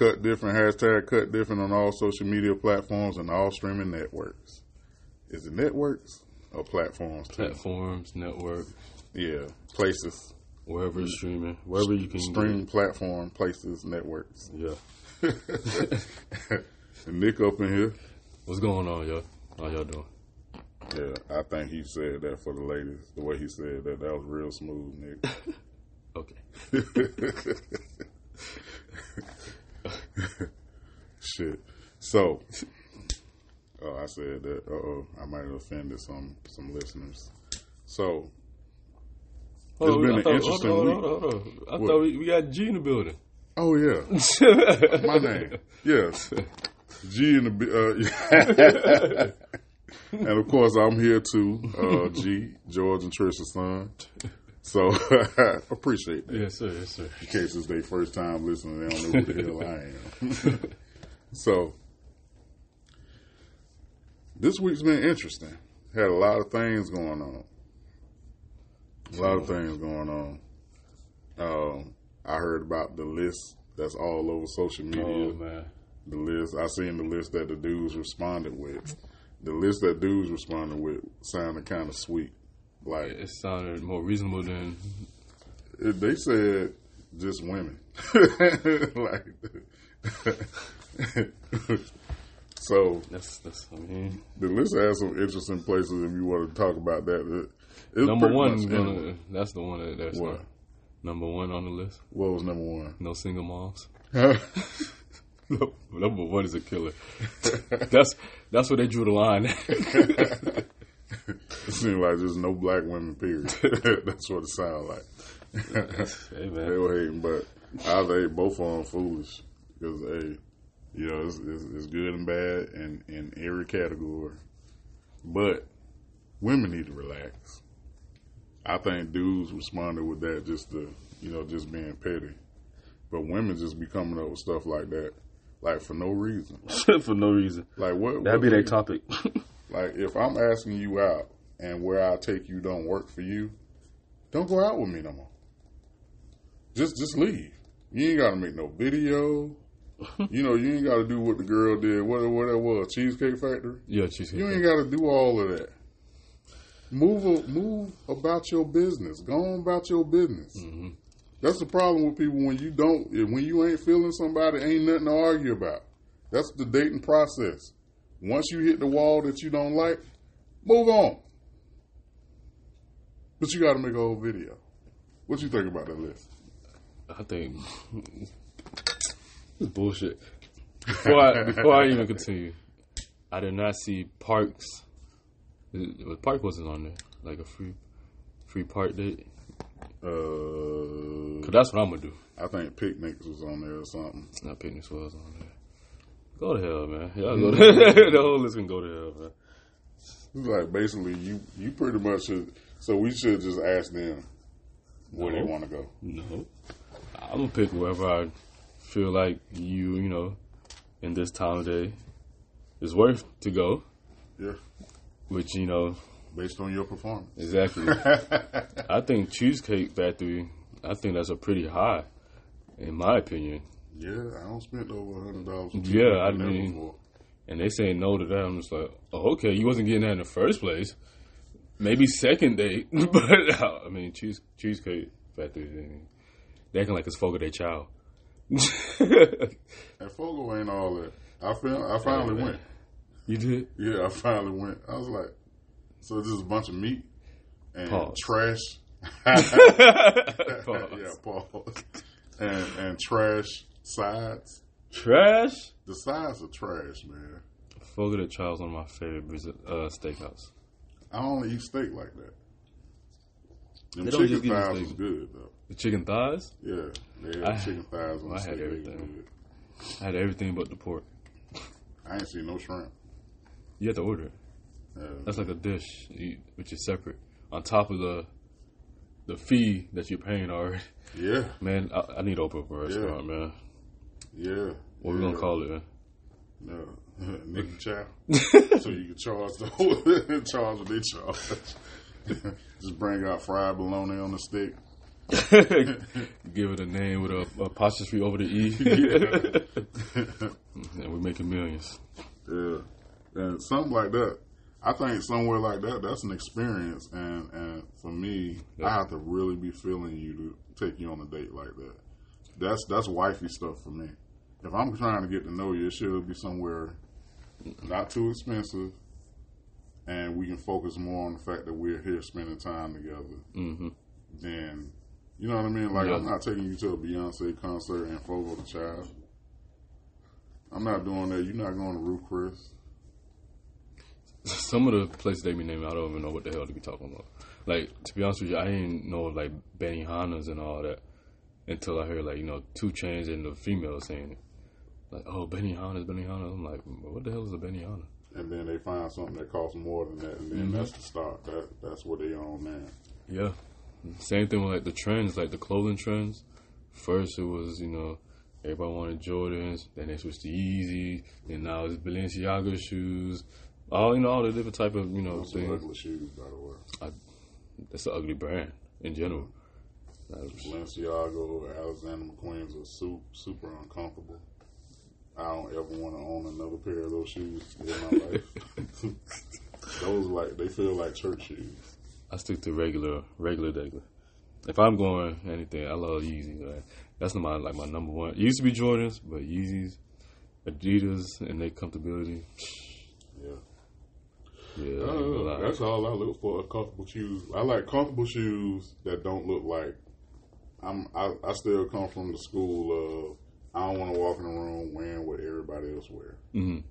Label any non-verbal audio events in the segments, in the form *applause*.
cut different hashtag cut different on all social media platforms and all streaming networks. Is it networks or platforms? Too? Platforms, network, Yeah, places, wherever it's mm. streaming, wherever you can stream platform, places, networks. Yeah. *laughs* *laughs* Nick up in here. What's going on, y'all? How y'all doing? Yeah, I think he said that for the ladies. The way he said that, that was real smooth, Nick. *laughs* Okay. *laughs* Shit. So, oh, I said that. Uh oh, I might have offended some some listeners. So, on, been I an thought, interesting hold on, week. hold on, hold on. I What? thought we, we got G in the building. oh yeah, *laughs* my name, yes, G in the uh, *laughs* and of course I'm here too, uh, G George and Trisha's son. So *laughs* appreciate that. Yes, sir. Yes, sir. in case it's their first time listening, they don't know who the hell I am. *laughs* so, this week's been interesting. Had a lot of things going on. A lot of things going on. Um, I heard about the list that's all over social media. Oh man. The list I seen the list that the dudes responded with. The list that dudes responded with sounded kind of sweet. Like It sounded more reasonable than It- They said just women. *laughs* like, *laughs* so that's that's. I mean, the list has some interesting places if you want to talk about that. It- number one. Gonna, that's the one that that's What? not- number one on the list. What was number one? No single moms. *laughs* number one is a killer. that's that's where they drew the line. *laughs* seemed like there's no black women. Period. *laughs* That's what it sounded like. *laughs* hey they were hating, but I think both of them foolish because hey, you know, it's, it's, it's good and bad in in every category. But women need to relax. I think dudes responded with that just to you know just being petty, but women just be coming up with stuff like that, like for no reason. For no reason. Like what? That'd what be their topic. Like if I'm asking you out and where I take you don't work for you, don't go out with me no more. Just just leave. You ain't gotta make no video. *laughs* you know, you ain't gotta do what the girl did. What what that was, Cheesecake Factory. yeah, Cheesecake You ain't gotta do all of that. Move move about your business. Go on about your business. Mm-hmm. That's the problem with people when you don't when you ain't feeling somebody, ain't nothing to argue about. That's the dating process. Once you hit the wall that you don't like, move on. But you got to make a whole video. What you think about that list? I think *laughs* it's bullshit. Before I before I even continue, I did not see parks. Park wasn't on there, like a free free park date. Uh, Cause that's what I'm gonna do. I think picnics was on there or something. Not picnics was on there. Go to hell, man. Y'all go to, *laughs* the whole list can go to hell, man. It's like basically you you pretty much should. So we should just ask them where they want to go. No, I'm gonna pick wherever I feel like you, you know, in this time of day is worth to go. Yeah, Which you know, based on your performance. exactly. *laughs* I think Cheesecake Factory. I think that's a pretty high, in my opinion. Yeah, I don't spend over a hundred dollars. Yeah, I mean- And they say no to that. I'm just like, oh, okay, you wasn't getting that in the first place. Maybe second date, *laughs* but I mean, cheese Cheesecake Factory. They, they acting like it's Fogo de Chao. That Fogo ain't all that. I found, I oh, finally man. went. you did? Yeah, I finally went. I was like, so this is a bunch of meat and Pause. trash. *laughs* *laughs* Pause. yeah, pause. And and trash sides. Trash. The sides are trash, man. Fogo de Chao is one of my favorite uh, steakhouse. I only eat steak like that. Them They chicken thighs was good though. The chicken thighs. Yeah, they had I- chicken thighs on I the had steak. Was everything. good. I had everything but the pork. I ain't seen no shrimp. You have to order it. Yeah. That's like a dish, which is separate on top of the the fee that you're paying already. Yeah, Man, I, I need to open up a restaurant, man. Yeah. What we gonna call it? Man? No, *laughs* Nicky Chow. *laughs* so you can charge the whole, *laughs* charge what they charge. Just bring out fried bologna on the stick. Give it a name with a, a apostrophe over the E. and we're making millions. Yeah, and something like that. I think somewhere like that, that's an experience, and and for me, I have to really be feeling you to take you on a date like that. That's that's wifey stuff for me. If I'm trying to get to know you, it should be somewhere not too expensive, and we can focus more on the fact that we're here spending time together. hmm Then, you know what I mean? Like Yeah. I'm not taking you to a Beyonce concert and Fogo de Chao. I'm not doing that. You're not going to Ruth Chris. Some of the places they be naming, I don't even know what the hell they be talking about. Like to be honest with you, I didn't know like Benihana's and all that until I heard like you know 2 Chainz and the female saying it. Like oh Benihana's Benny Hanna. I'm like what the hell is a Benihana? and then they find something that costs more than that, and then Mm-hmm. that's the start. That that's what they on now. Yeah. Same thing with like the trends, like the clothing trends. First it was, you know, everybody wanted Jordans, then they switched to Yeezy, then now it's Balenciaga shoes. All you know, all the different type of, you know, Those things. ugly shoes, by the way. That's an ugly brand in general. Like, Balenciaga, or Alexander McQueen's are super, super uncomfortable. I don't ever want to own another pair of those shoes in my life. *laughs* those like they feel like church shoes. I stick to regular, regular, regular. If I'm going anything, I love Yeezys. Right? That's my like my number one. It used to be Jordans, but Yeezys, Adidas, and their comfortability. Yeah. Yeah, Uh, that's all I look for: comfortable shoes. I like comfortable shoes that don't look like. I'm. I, I still come from the school of I don't want to walk in the room everybody else wear. Mhm.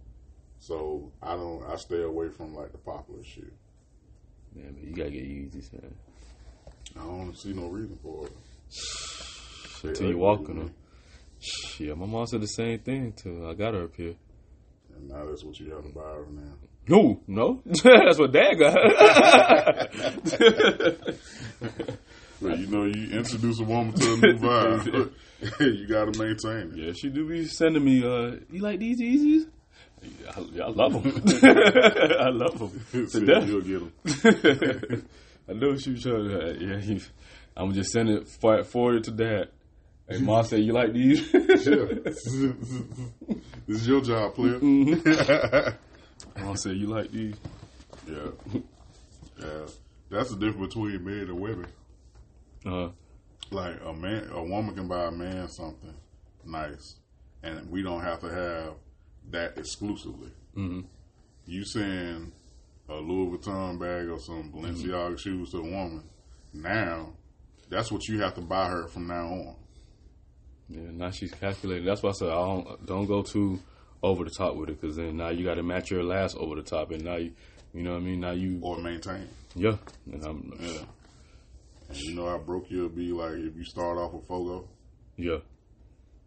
So I don't. I stay away from like the popular shit. Yeah, man, you gotta get Yeezys, man. I don't see no reason for it. They *sighs* Until you walk in them. Yeah, my mom said the same thing till I got her up here. And now that's what you have to buy her now. No, no, *laughs* that's what Dad got. *laughs* *laughs* But you know, you introduce a woman to a new *laughs* vibe, *laughs* you got to maintain it. yeah, she do be sending me. uh You like these Yeezys? I, I love them. *laughs* I love them. To death. you'll get them. I know she was trying to. Yeah, he, I'm just sending it forward to Dad. Hey, mom said you like these. Yeah. this is your job, player. mom said you like these. Yeah. Yeah. That's the difference between men and women. Uh, Like a man, a woman can buy a man something nice, and we don't have to have that exclusively. Mhm. You send a Louis Vuitton bag or some Balenciaga shoes to a woman, now that's what you have to buy her from now on. Yeah, now she's calculating. That's why I said I don't don't go too over the top with it, because then now you got to match your last over the top, and now you, you know what I mean. Now you, Or maintain. yeah, and I'm, Yeah. And you know how broke you'll be like if you start off with Fogo. yeah,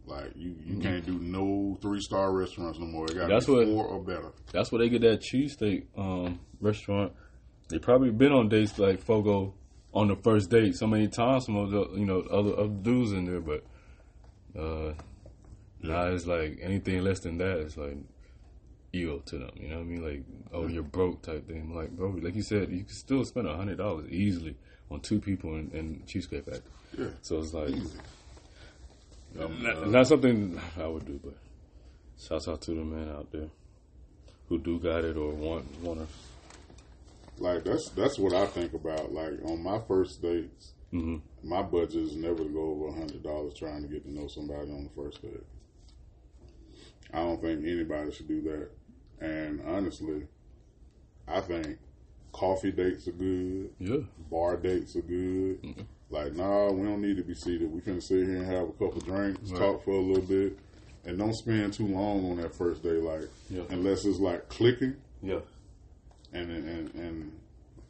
Like you, you can't do no three star restaurants no more. It got That's be what- four or better. that's where they get that cheesesteak um, restaurant. They probably been on dates like Fogo on the first date so many times. Some of the you know other other dudes in there, but uh, now it's like anything less than that. It's like ego to them. You know what I mean? Like oh you're broke type thing. Like bro, like you said, you can still spend a hundred dollars easily on two people in, in Cheesecake Factory. Yeah. So it's like. Um, not, not something I would do, but shouts out to the man out there who do got it or want want to. like that's that's what I think about. Like on my first dates, hmm my budget is never to go over a hundred dollars trying to get to know somebody on the first date. I don't think anybody should do that. And honestly, I think coffee dates are good. Yeah. bar dates are good. Mm-hmm. Like, nah, we don't need to be seated. We can sit here and have a couple drinks, Right. talk for a little bit, and don't spend too long on that first day. Like, Yeah. unless it's like clicking, Yeah. and and and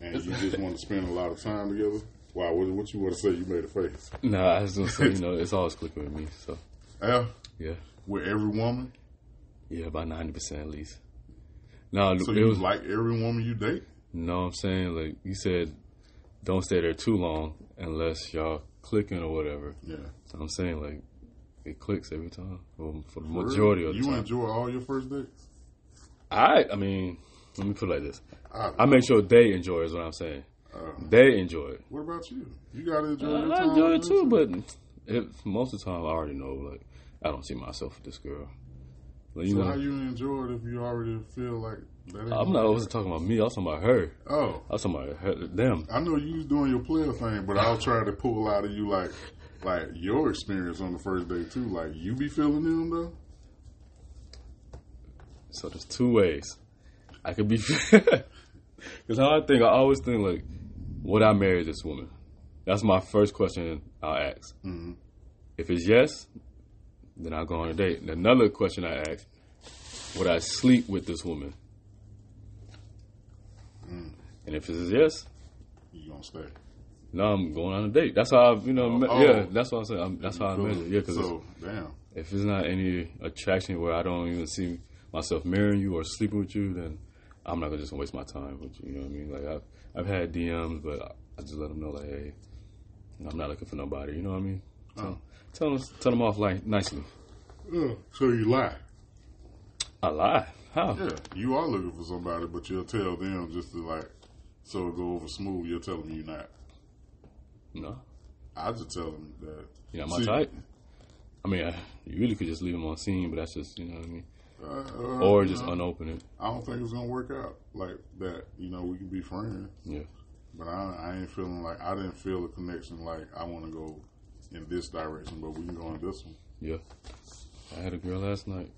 and you *laughs* just want to spend a lot of time together. Wow, what, what you want to say? You made a face. Nah, I was gonna say, you *laughs* know, it's always clicking with me. So Yeah, yeah, with every woman. yeah, about ninety percent at least. No, So it you was like every woman you date? no. I'm saying like you said, don't stay there too long unless y'all clicking or whatever. Yeah. So I'm saying like it clicks every time or for the For majority real? of the you time. enjoy all your first dates. I I mean, let me put it like this: I, I make sure they enjoy. Is what I'm saying. they enjoy it. What about you? You gotta enjoy Uh, I enjoy it too, but if, most of the time I already know, like, I don't see myself with this girl. Like, you So know, how you enjoy it if you already feel like I'm not always talking about me. I was talking about her. Oh, I was talking about her, them. I know you was doing your player thing, but I was trying to pull out of you like, like your experience on the first day too. Like you be feeling them though. So there's two ways. I could be *laughs* because how I think I always think like, would I marry this woman? That's my first question I'll ask. Mhm. If it's yes, then I'll go on a date. And another question I ask: Would I sleep with this woman? Mm. And if it's yes, You gonna stay? no, I'm going on a date. That's how I, you know, oh, me- Oh. yeah. That's what I'm saying. I'm, that's how I measure. Yeah, because so damn. if it's not any attraction where I don't even see myself marrying you or sleeping with you, then I'm not gonna just waste my time with you. You know what I mean? Like I've I've had DMs, but I, I just let them know like, hey, I'm not looking for nobody. You know what I mean? Tell, oh. Tell them tell them off like nicely. Uh, so you lie? I lie. How? Yeah, you are looking for somebody, but you'll tell them just to like, so it go over smooth. You'll tell them you're not. No, I just tell them that. you're not my See, type. I mean, I, you really could just leave them on scene, but that's just you know what I mean, Uh, uh, or just know, unopen it. I don't think it's gonna work out like that. You know, we can be friends, Yeah. but I, I ain't feeling like I didn't feel a connection. Like I want to go in this direction, but we can go in this one. Yeah. I had a girl last night.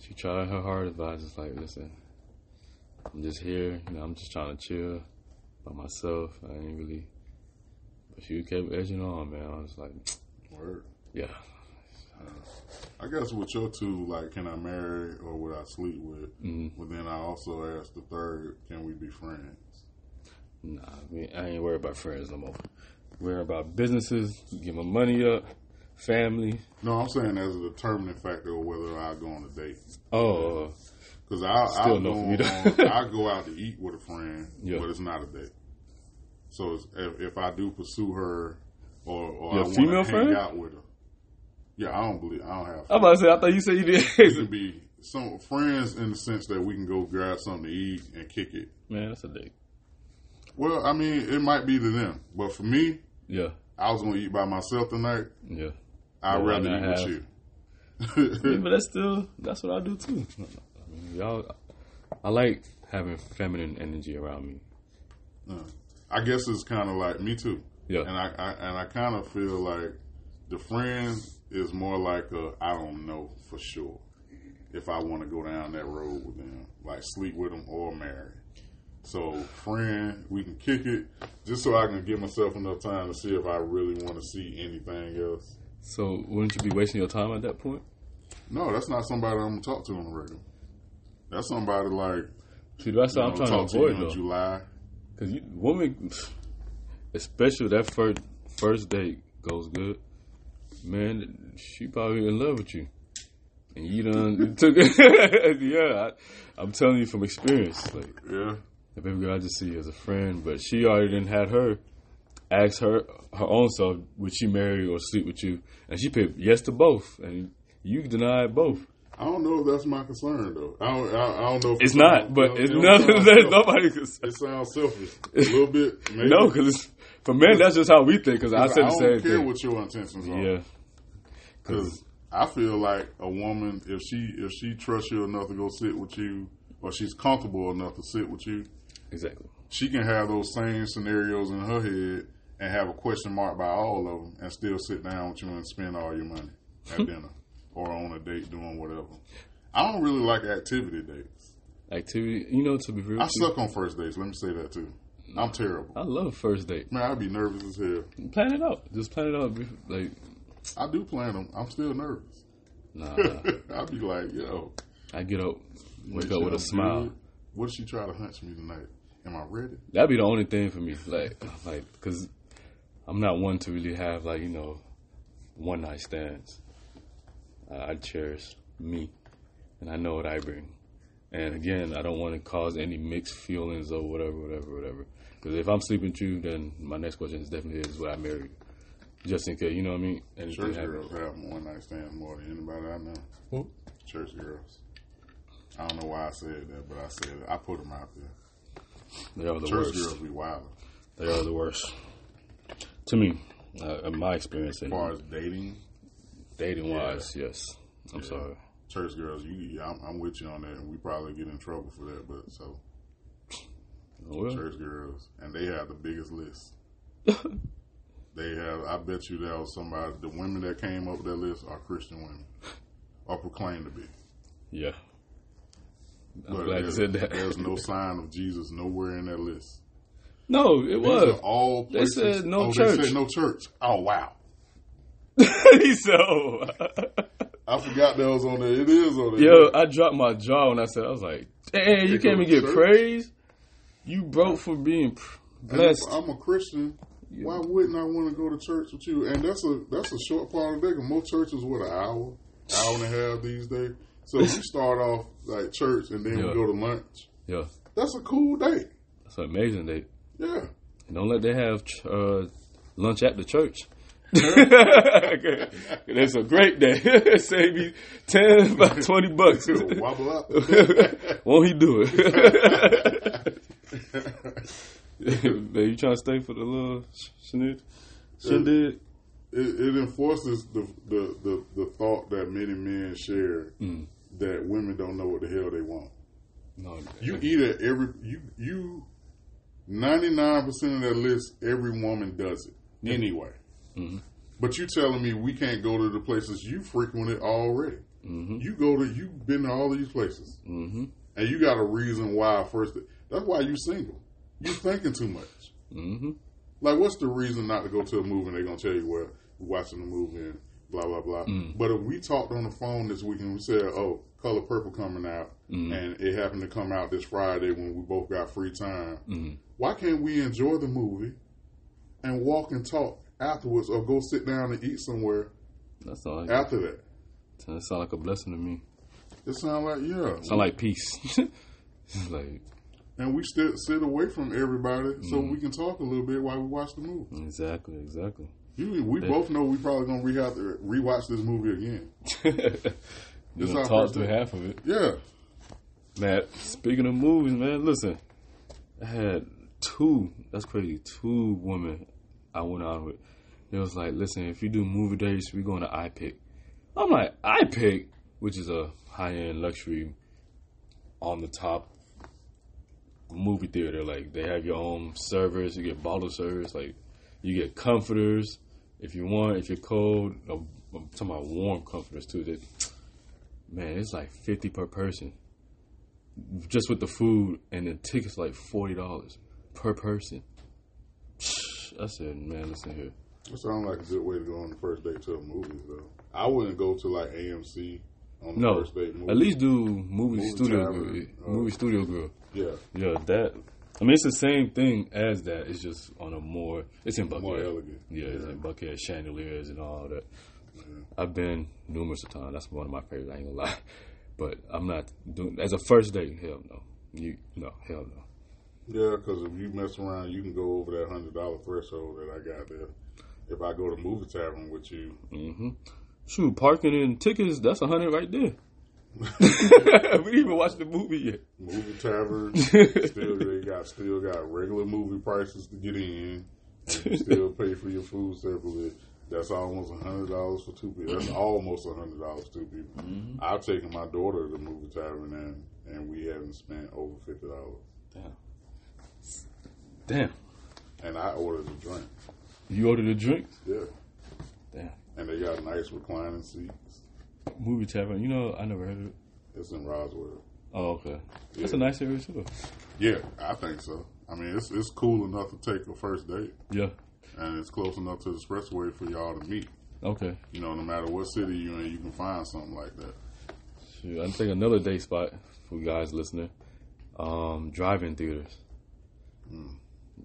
She tried her hardest, but I was just like, listen, I'm just here. You know, I'm just trying to chill by myself. I ain't really. But she kept edging on, man. I was like, Word. yeah. I guess with your two, like, can I marry or would I sleep with? Mhm. But then I also asked the third, can we be friends? Nah, I, mean, I ain't worried about friends no more. Worried about businesses, get my money up, family. No, I'm saying as a determining factor of whether I go on a date. Oh, uh, Because I Still I no go on, I go out to eat with a friend, Yeah. but it's not a date. So it's, if, if I do pursue her or, or Your I want female to hang friend? out with her, yeah, I don't believe I don't have. I'm about to say, I thought you said you did. It can be some friends in the sense that we can go grab something to eat and kick it. man, that's a date. Well, I mean, it might be to them, but for me, Yeah, I was gonna eat by myself tonight. yeah. I'd rather eat with Yeah, you. *laughs* but that's still that's what I do too. I mean, y'all, I like having feminine energy around me. Uh, I guess it's kind of like me too. Yeah. And I, I and I kind of feel like the friend is more like a I don't know for sure if I want to go down that road with them, like sleep with them or marry. So friend, we can kick it just so I can give myself enough time to see if I really want to see anything else. So wouldn't you be wasting your time at that point? No, that's not somebody I'm gonna talk to on the regular. That's somebody like See, that's you what I'm trying to to you avoid in though. July. Because you, women, especially that first first date goes good, man. She probably in love with you, and you done took. *laughs* yeah, I, I'm telling you from experience. Like Yeah. The baby girl I just see as a friend, but she already didn't had her ask her her own self would she marry or sleep with you, and she picked yes to both, and you denied both. I don't know if that's my concern though. I don't. I, I don't know. If It's not, but it's nothing. *laughs* There's nobody. Could, It sounds selfish a little bit. *laughs* Maybe. no, because for men that's just how we think. Because I I said the don't same care thing. what your intentions are. Yeah, Because I feel like a woman, if she if she trusts you enough to go sit with you, or she's comfortable enough to sit with you, exactly. she can have those same scenarios in her head and have a question mark by all of them, and still sit down with you and spend all your money at *laughs* dinner or on a date doing whatever. I don't really like activity dates. Activity, you know, to be real, I you, suck on first dates. Let me say that too. I'm terrible. I love first date. Man, I'd be nervous as hell. Plan it out. Just plan it out. Like, I do plan them. I'm still nervous. nah. *laughs* I'd be like, yo, I get up, wake up with a smile. good. What if she try to hunch me tonight? Am I ready? That'd be the only thing for me. Like, like, cause I'm not one to really have like you know, one night stands. I, I cherish me, and I know what I bring. And again, I don't want to cause any mixed feelings or whatever, whatever, whatever. Because if I'm sleeping with you, then my next question is definitely is would I marry? Just in case, you know what I mean? Anything Church happens. girls have one night stands more than anybody I know. Who? Church girls. I don't know why I said that, but I said it. I put them out there. They are the worst. Church worst. girls be wild. They are the worst. To me, uh, in my experience, As far as dating, dating wise, yes. I'm Yeah. sorry. church girls, you, I'm, I'm with you on that, and we probably get in trouble for that. But so Well, church girls, and they have the biggest list. *laughs* they have. I bet you there was somebody. The women that came up that list are Christian women, or proclaimed to be. yeah. I'm But glad you there's, said that. there's no sign of Jesus nowhere in that list. No, it These was. all They said no oh, church. They said no church. Oh wow. *laughs* so. Oh. *laughs* I forgot that was on there. It is on there. Yo, I dropped my jaw when I said, I was like, dang, you can't even get church? praise? You broke for being And blessed. I'm a Christian. Why wouldn't I want to go to church with you? And that's a that's a short part of the day. 'cause Most churches what an hour, hour and a half these days. So we start off like church and then Yeah. we go to lunch. Yeah, That's a cool date. that's an amazing. date. Yeah. don't let they have uh, lunch at the church. *laughs* It's a great day. *laughs* Save me 10, *laughs* about 20 bucks. Wobble up. Won't he do it? Man, you trying to stay for the little shindig? Shindig? it, it enforces the, the, the, the thought that many men share Mm. That women don't know what the hell they want. No, You eat at every you you ninety nine percent of that list. Every woman does it anyway. Mhm. But you telling me we can't go to the places you frequented already? Mhm. You go to you've been to all these places, Mm-hmm. and you got a reason why. First, that's why you single. You thinking too much. Mm-hmm. Like, what's the reason not to go to a movie? and They're gonna tell you well, watching the movie and blah blah blah. Mm. But if we talked on the phone this weekend, we said, "Oh, Color Purple coming out," Mm. and it happened to come out this Friday when we both got free time, Mm. why can't we enjoy the movie and walk and talk afterwards, or go sit down and eat somewhere That sound like after that? that sounds like a blessing to me. It sounds like yeah, Sound like peace. *laughs* Like and we still sit away from everybody so Mm. we can talk a little bit while we watch the movie. exactly, exactly. You, we both know we probably gonna re- have to rewatch this movie again. *laughs* This gonna talk first half of it, Yeah. man. Speaking of movies, man, listen, I had two. That's crazy. Two women I went out with. It was like, listen, if you do movie dates, we going to iPic. I'm like, iPic, which is a high end luxury, on the top movie theater. Like they have your own servers. You get bottle service. Like you get comforters if you want. If you're cold, no, I'm talking about warm comforters too. That man, it's like fifty per person, just with the food and the tickets like forty dollars per person. I said, man, listen here. That sounds like a good way to go on the first date to a movie, though. I wouldn't go to like AMC on the No, first date movie. at least do movie, Movie studio grill. uh, movie studio grill. yeah, Yeah, that. I mean, it's the same thing as that. It's just on a more. It's in Buckhead. more elegant. Yeah, it's in Buckhead chandeliers and all that. I've been numerous of times. That's one of my favorites. I ain't gonna lie, *laughs* but I'm not doing as a first date. Hell no. You no hell no. Yeah, because if you mess around, you can go over that hundred dollar threshold that I got there. If I go to movie tavern with you, mm-hmm. Shoot, parking and tickets. That's a hundred right there. *laughs* we didn't even watch the movie yet. movie tavern *laughs* still they got still got regular movie prices to get in, and you still pay for your food separately. That's almost a hundred dollars for two people. That's almost a hundred dollars for two people. Mm-hmm. I've taken my daughter to the movie tavern and and we haven't spent over fifty dollars. Damn. Damn. And I ordered a drink. You ordered a drink? Yeah, Damn. and they got a nice reclining seats. Movie tavern. You know, I never heard of it. It's in Roswell. Oh, okay. That's a nice area too. Yeah, I think so. I mean, it's it's cool enough to take a first date, Yeah. and it's close enough to the expressway for y'all to meet. Okay. You know, no matter what city you're in, you can find something like that. Shoot, I think another day spot for guys listening. Um, drive-in theaters.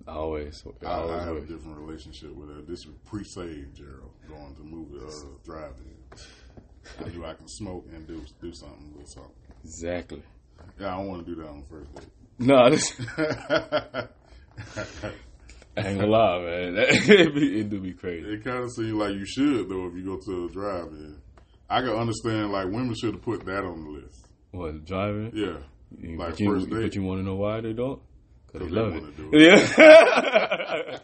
I always, I I, I always have a different relationship with it. This is pre-save Gerald, going to movie uh, drive-in. I knew I can smoke and do do something with something. exactly. Yeah, I don't want to do that on the first date. No, this, *laughs* I ain't gonna lie, man. *laughs* it, be, it do be crazy. It kind of seems like you should though if you go to a drive-in. I can understand like women should have put that on the list. What driving? Yeah, You- like but you, first date. but you want to know why they don't? Cause they they love it. do Yeah.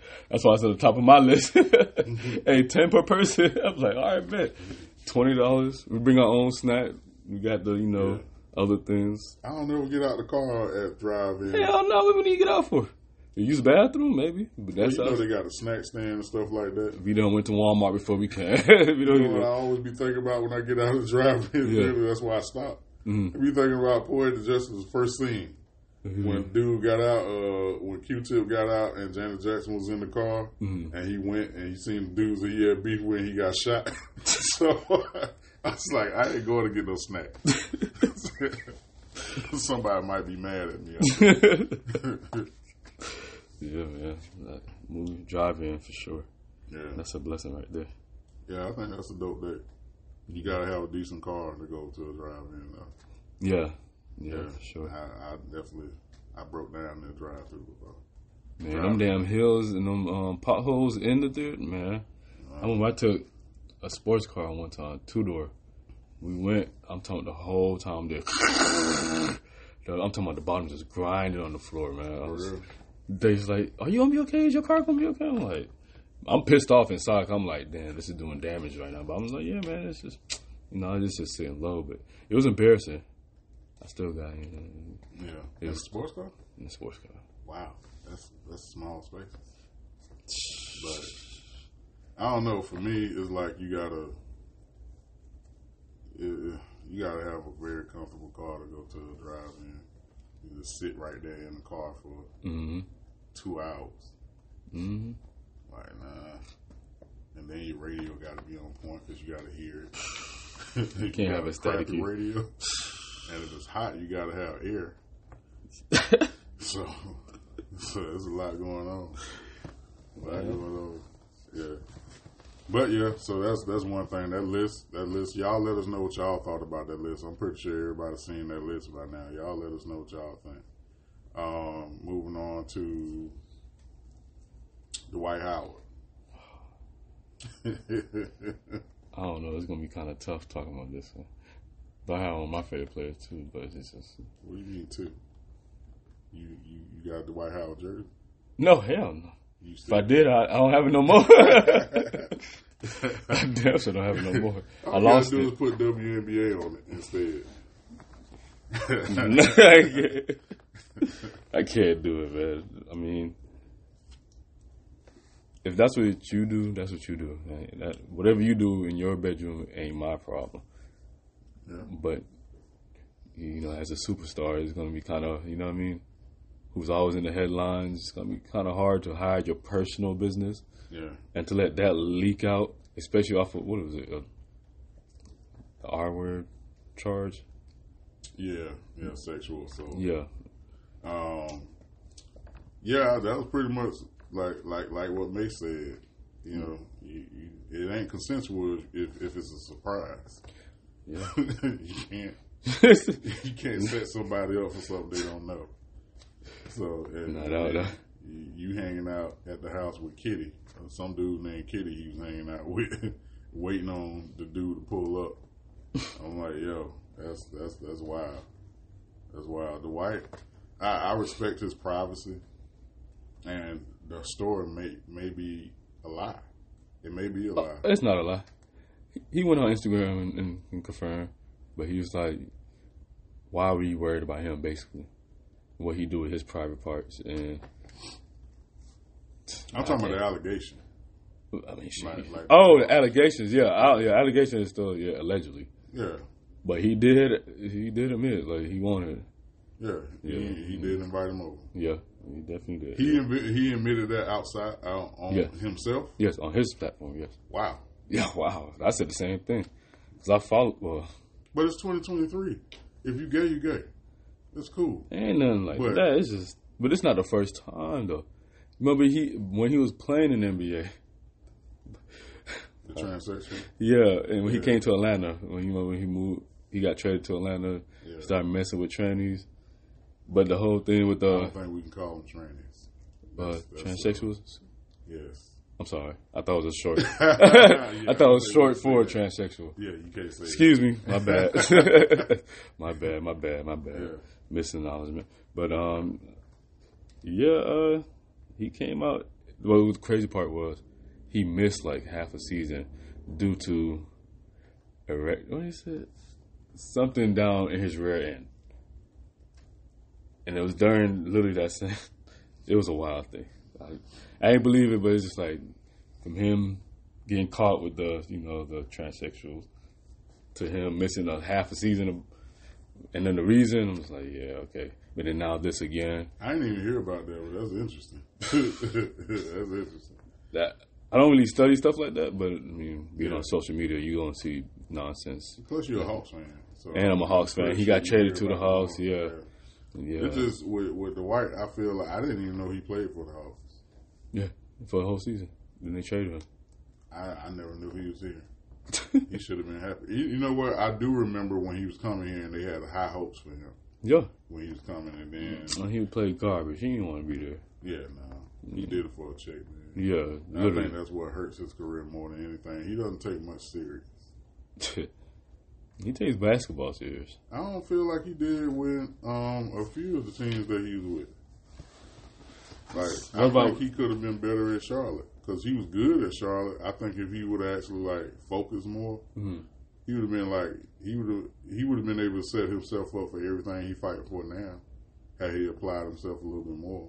*laughs* That's why it's at the top of my list. *laughs* hey, ten per person. *laughs* I was like, all right, bet. Twenty dollars. We bring our own snack. We got the, you know, other things. I don't ever get out the car at drive-in. Hell no, what do you get out for? You use the bathroom, maybe. But that's you know they got a snack stand and stuff like that. We done went to Walmart before we can. *laughs* we don't You know what I always be thinking about when I get out of the drive-in. Yeah. Maybe that's why I stop. Mhm. I be thinking about Poetic Justice's first scene. Mm-hmm. When dude got out, uh, when Q-Tip got out and Janet Jackson was in the car, Mhm. and he went and he seen the dudes that he had beef with, and he got shot. *laughs* so *laughs* I was like, I ain't going to get no snack. *laughs* Somebody might be mad at me. yeah, man. Like, movie drive in for sure. yeah, That's a blessing right there. yeah, I think that's a dope day. You gotta have a decent car to go to a drive-in. Though. Yeah. Yeah, for sure. I, I definitely I broke down in the drive-through before. Man, them damn hills and them um, potholes in the dirt, man. I remember I took a sports car one time, two door. We went. I'm talking the whole time there. *laughs* I'm talking about the bottom just grinding on the floor, man. I For was, they just like, "Are you gonna be okay? Is your car gonna be okay?" I'm like, I'm pissed off inside. I'm like, "Damn, this is doing damage right now." But I'm like, "Yeah, man, it's just, you know, it's just sitting low." But it was embarrassing. I still got you know, Yeah, It was- a sports car. in the sports car. Wow, that's that's small space. But I don't know. For me, it's like you gotta it, you gotta have a very comfortable car to go to a drive-in. You just sit right there in the car for Mm-hmm. two hours. Mm-hmm. Like nah. And then your radio got to be on point because you got to hear it. you can't have a *laughs* static radio. *laughs* and if it's hot, you got to have air. *laughs* So, so there's a lot going on. A lot going on. Yeah. But yeah, so that's that's one thing. That list, that list. Y'all let us know what y'all thought about that list. I'm pretty sure everybody's seen that list by now. Y'all let us know what y'all think. Um, moving on to Dwight Howard. *laughs* I don't know. It's gonna be kind of tough talking about this one. But I have one of my favorite players too. But it's just what do you mean too? You you you got the Dwight Howard jersey? no hell no. If I did, I, I don't have it no more. *laughs* I damn sure don't have it no more. *laughs* I All lost you gotta do it. is put WNBA on it instead. I *laughs* can't- I can't do it, man. I mean, if that's what you do, that's what you do. That, whatever you do in your bedroom ain't my problem. Yeah. But you know, as a superstar, it's gonna be kind of, you know what I mean. Who's always in the headlines? It's gonna be kind of hard to hide your personal business yeah. and to let that leak out, especially off of what was it, uh, the R word charge? Yeah, yeah, sexual assault. Yeah, Um, yeah, that was pretty much like like like what May said. You know, you, you, it ain't consensual if if it's a surprise. Yeah. *laughs* you can't *laughs* you can't set somebody up for something they don't know. So and, No, no, no. You, hanging out at the house with Kitty, uh, some dude named Kitty. He was hanging out with, *laughs* waiting on the dude to pull up. I'm like, yo, that's that's that's wild. That's wild. The white, I, I respect his privacy, and the story may may be a lie. It may be a lie. It's not a lie. He went on Instagram and, and, and confirmed, but he was like, "Why were you worried about him?" Basically, what he do with his private parts, and I'm talking about the allegation. I mean, shit. Like- like- oh, the allegations, yeah, al- yeah, allegations is still, yeah, allegedly, Yeah, but he did, he did admit, like he wanted, yeah. Yeah. He, he did invite him over. yeah, he definitely did. He admi- he admitted that outside out on Yeah. himself. yes, on his platform, yes, Wow. Yeah, *laughs* wow, I said the same thing, cause I follow, well, But it's 2023. If you gay, you gay. That's cool. Ain't nothing like But- that. It's just, but it's not the first time though. Remember he when he was playing in the NBA. The transsexual. Yeah, and when he came to Atlanta, when you know when he moved, he got traded to Atlanta, Yeah. started messing with trannies. But the whole thing with I the don't think we can call them trannies. uh, that's- that's, transsexuals, Yes. I'm sorry. I thought it was a short. *laughs* Yeah, *laughs* I thought it was short for that. transsexual. Yeah, you can't say. Excuse me, my bad. *laughs* my bad, my bad, my bad. Yeah. Misacknowledgement. But um, yeah, uh, he came out. Well, the crazy part was he missed like half a season due to erect. What he said? Something down in his rear end, and it was during literally that same. It was a wild thing. I, I ain't believe it, but it's just like from him getting caught with the you know the transsexuals to him missing a half a season of, and then the reason I was like, yeah, okay. But then now this again. I didn't even hear about that, but that's interesting. *laughs* that's interesting. That I don't really study stuff like that, but I mean, being Yeah. on social media, you don't see nonsense. Plus, you're a Hawks fan. So And I'm a Hawks fan. He got traded to the Hawks, yeah. Yeah, It just with with the White. I feel like I didn't even know he played for the Hawks. Yeah, for the whole season. Then they traded him. I, I never knew he was here. he should have been happy. You, you know what? I do remember when he was coming here and they had high hopes for him Yeah, when he was coming, and then and he played garbage. He didn't want to be there. yeah, no, he did it for a check, man. Yeah, I think that's what hurts his career more than anything. He doesn't take much serious. *laughs* he takes basketball serious. I don't feel like he did with um, a few of the teams that he was with. Like I about- think he could have been better at Charlotte because he was good at Charlotte. I think if he would have actually like focused more, Mhm. he would have been like he would have he would have been able to set himself up for everything he fighting for now. Had he applied himself a little bit more.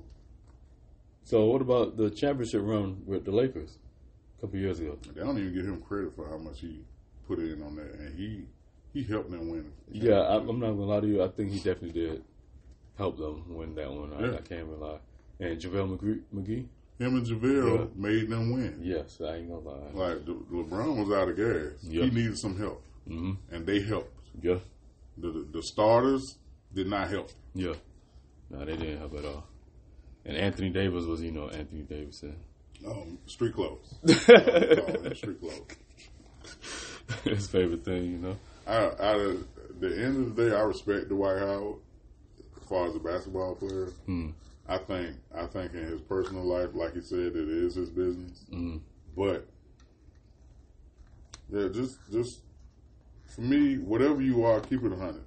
So what about the championship run with the Lakers a couple years ago? They don't even give him credit for how much he put in on that, and he he helped them win. Yeah, I, I'm not gonna lie to you. I think he definitely did help them win that one. I, Yeah. I can't rely. And JaVale McGee, McGee, Him and JaVale Yeah. made them win. yes, I ain't gonna lie. Like LeBron was out of gas. Yeah. He needed some help, hmm and they helped. Yeah, The, the the starters did not help. yeah. No, they didn't help at all. And Anthony Davis was, you know, Anthony Davis. Um, street clothes. *laughs* street clothes. *laughs* His favorite thing, you know. Out of the end of the day, I respect Dwight Howard as far as a basketball player. Hmm. I think I think in his personal life, like he said, it is his business. Mm. But yeah, just just for me, whatever you are, keep it a hundred.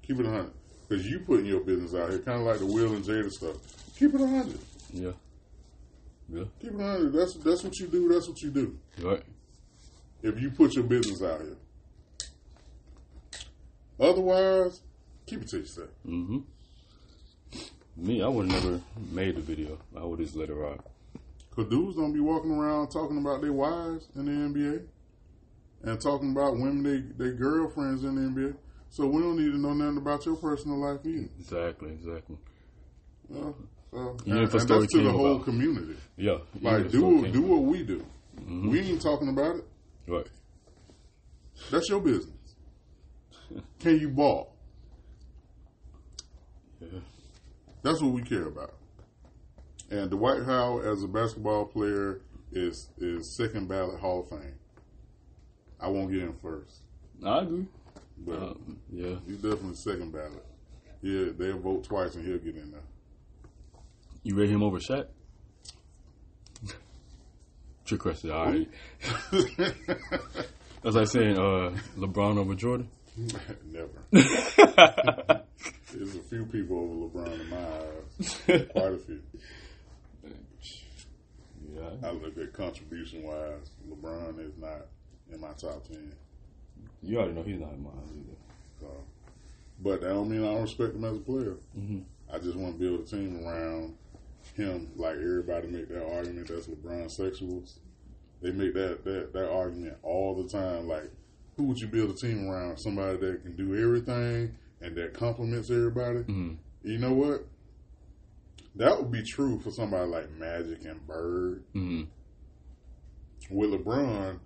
Keep it a hundred because you putting your business out here, kind of like the Will and Jada stuff. Keep it a hundred. Yeah. Yeah. Keep it a hundred. That's that's what you do. That's what you do. Right. If you put your business out here. Otherwise, keep it to yourself. hmm Me, I would have never made the video. I would just let it rock. Cause dudes don't be walking around talking about their wives in the NBA and talking about women they their girlfriends in the NBA. So we don't need to know nothing about your personal life either. Exactly. Exactly. Well, so, and, and that's to the whole about. community. Yeah. Like do do what we do. Mm-hmm. We ain't talking about it. Right. That's your business. *laughs* Can you ball? Yeah. That's what we care about. And Dwight Howard, as a basketball player, is is second ballot Hall of Fame. I won't get him first, I agree. but Um, yeah. he's definitely second ballot. Yeah, they'll vote twice and he'll get in there. You rate him over Shaq? Trick question. All right. That's *laughs* like saying uh, LeBron over Jordan. *laughs* Never. *laughs* There's a few people over LeBron in my eyes. *laughs* Quite a few. Yeah. I look at contribution wise, LeBron is not in my top ten. You already know he's not in mine either. So, but that don't mean I don't respect him as a player. Mhm. I just want to build a team around him. Like everybody make that argument that's LeBron sexuals. They make that, that that argument all the time. Like, who would you build a team around? Somebody that can do everything and that compliments everybody. Mhm. You know what? That would be true for somebody like Magic and Bird. hmm With LeBron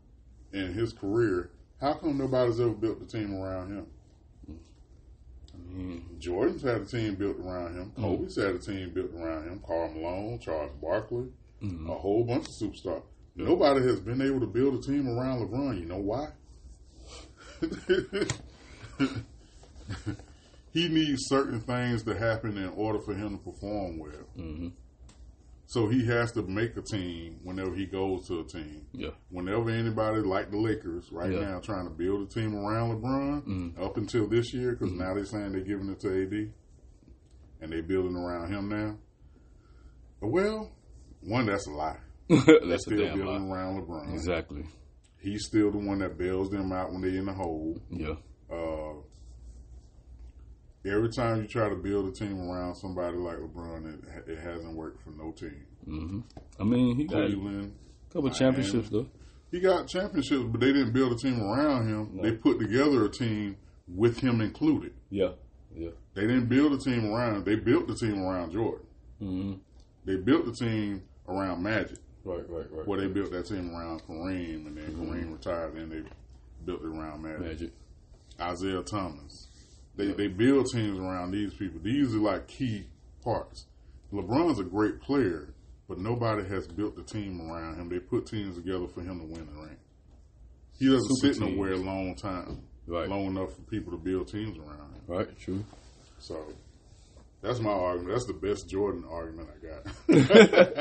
in his career, how come nobody's ever built a team around him? Mm-hmm. Jordan's had a team built around him. Kobe's had a team built around him. Karl Malone, Charles Barkley, Mhm. a whole bunch of superstars. Nobody has been able to build a team around LeBron. You know why? *laughs* he needs certain things to happen in order for him to perform well. hmm So he has to make a team whenever he goes to a team. Yeah. Whenever anybody like the Lakers right Yeah. now trying to build a team around LeBron Mhm. up until this year, because now they're saying they're giving it to AD, and they're building around him now. Well, one that's a lie. *laughs* They're That's a still building lie. around LeBron. Exactly. He's still the one that bails them out when they're in the hole. Yeah. Uh, every time you try to build a team around somebody like LeBron, it, it hasn't worked for no team. hmm I mean, he got a Cleveland, couple championships though. he got championships, but they didn't build a team around him. No. They put together a team with him included. Yeah. Yeah. They didn't build a team around. They built the team around Jordan. hmm They built the team around Magic. Right. Right. Right. Where they built that team around Kareem, and then Mm-hmm. Kareem retired, and they built it around Magic. Magic. Isiah Thomas. They they build teams around these people. These are like key parts. LeBron's a great player, but nobody has built the team around him. They put teams together for him to win the ring. He doesn't Super sit teams. nowhere a long time, Right. long enough for people to build teams around him. Right. True. So that's my argument. That's the best Jordan argument I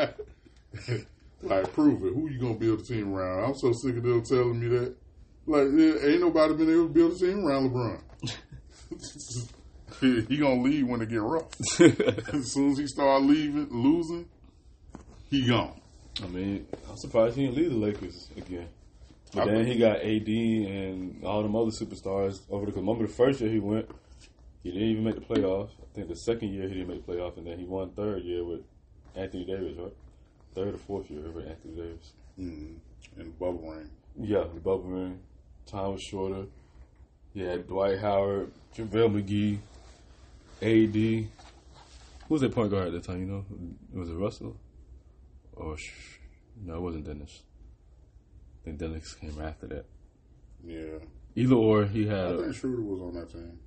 got. *laughs* *laughs* like, prove it. Who you gonna build a team around? I'm so sick of them telling me that. Like, yeah, ain't nobody been able to build a team around LeBron. *laughs* he gonna leave when it get rough. *laughs* as soon as he start leaving, losing, he gone. I mean, I'm surprised he didn't leave the Lakers again. But I- then he got AD and all them other superstars over the. Remember the first year he went, he didn't even make the playoffs. I think the second year he didn't make the playoffs, and then he won third year with Anthony Davis, right? Third or fourth year with Anthony Davis. Mm, in the bubble ring. Yeah, the bubble ring. Time was shorter. Yeah, Dwight Howard, JaVale McGee, AD. Who was that point guard at the time? You know, was it Russell? Or sh- no, it wasn't Dennis. I think Dennis came after that. Yeah, Either or, he had. I A, think Schroeder was on that team.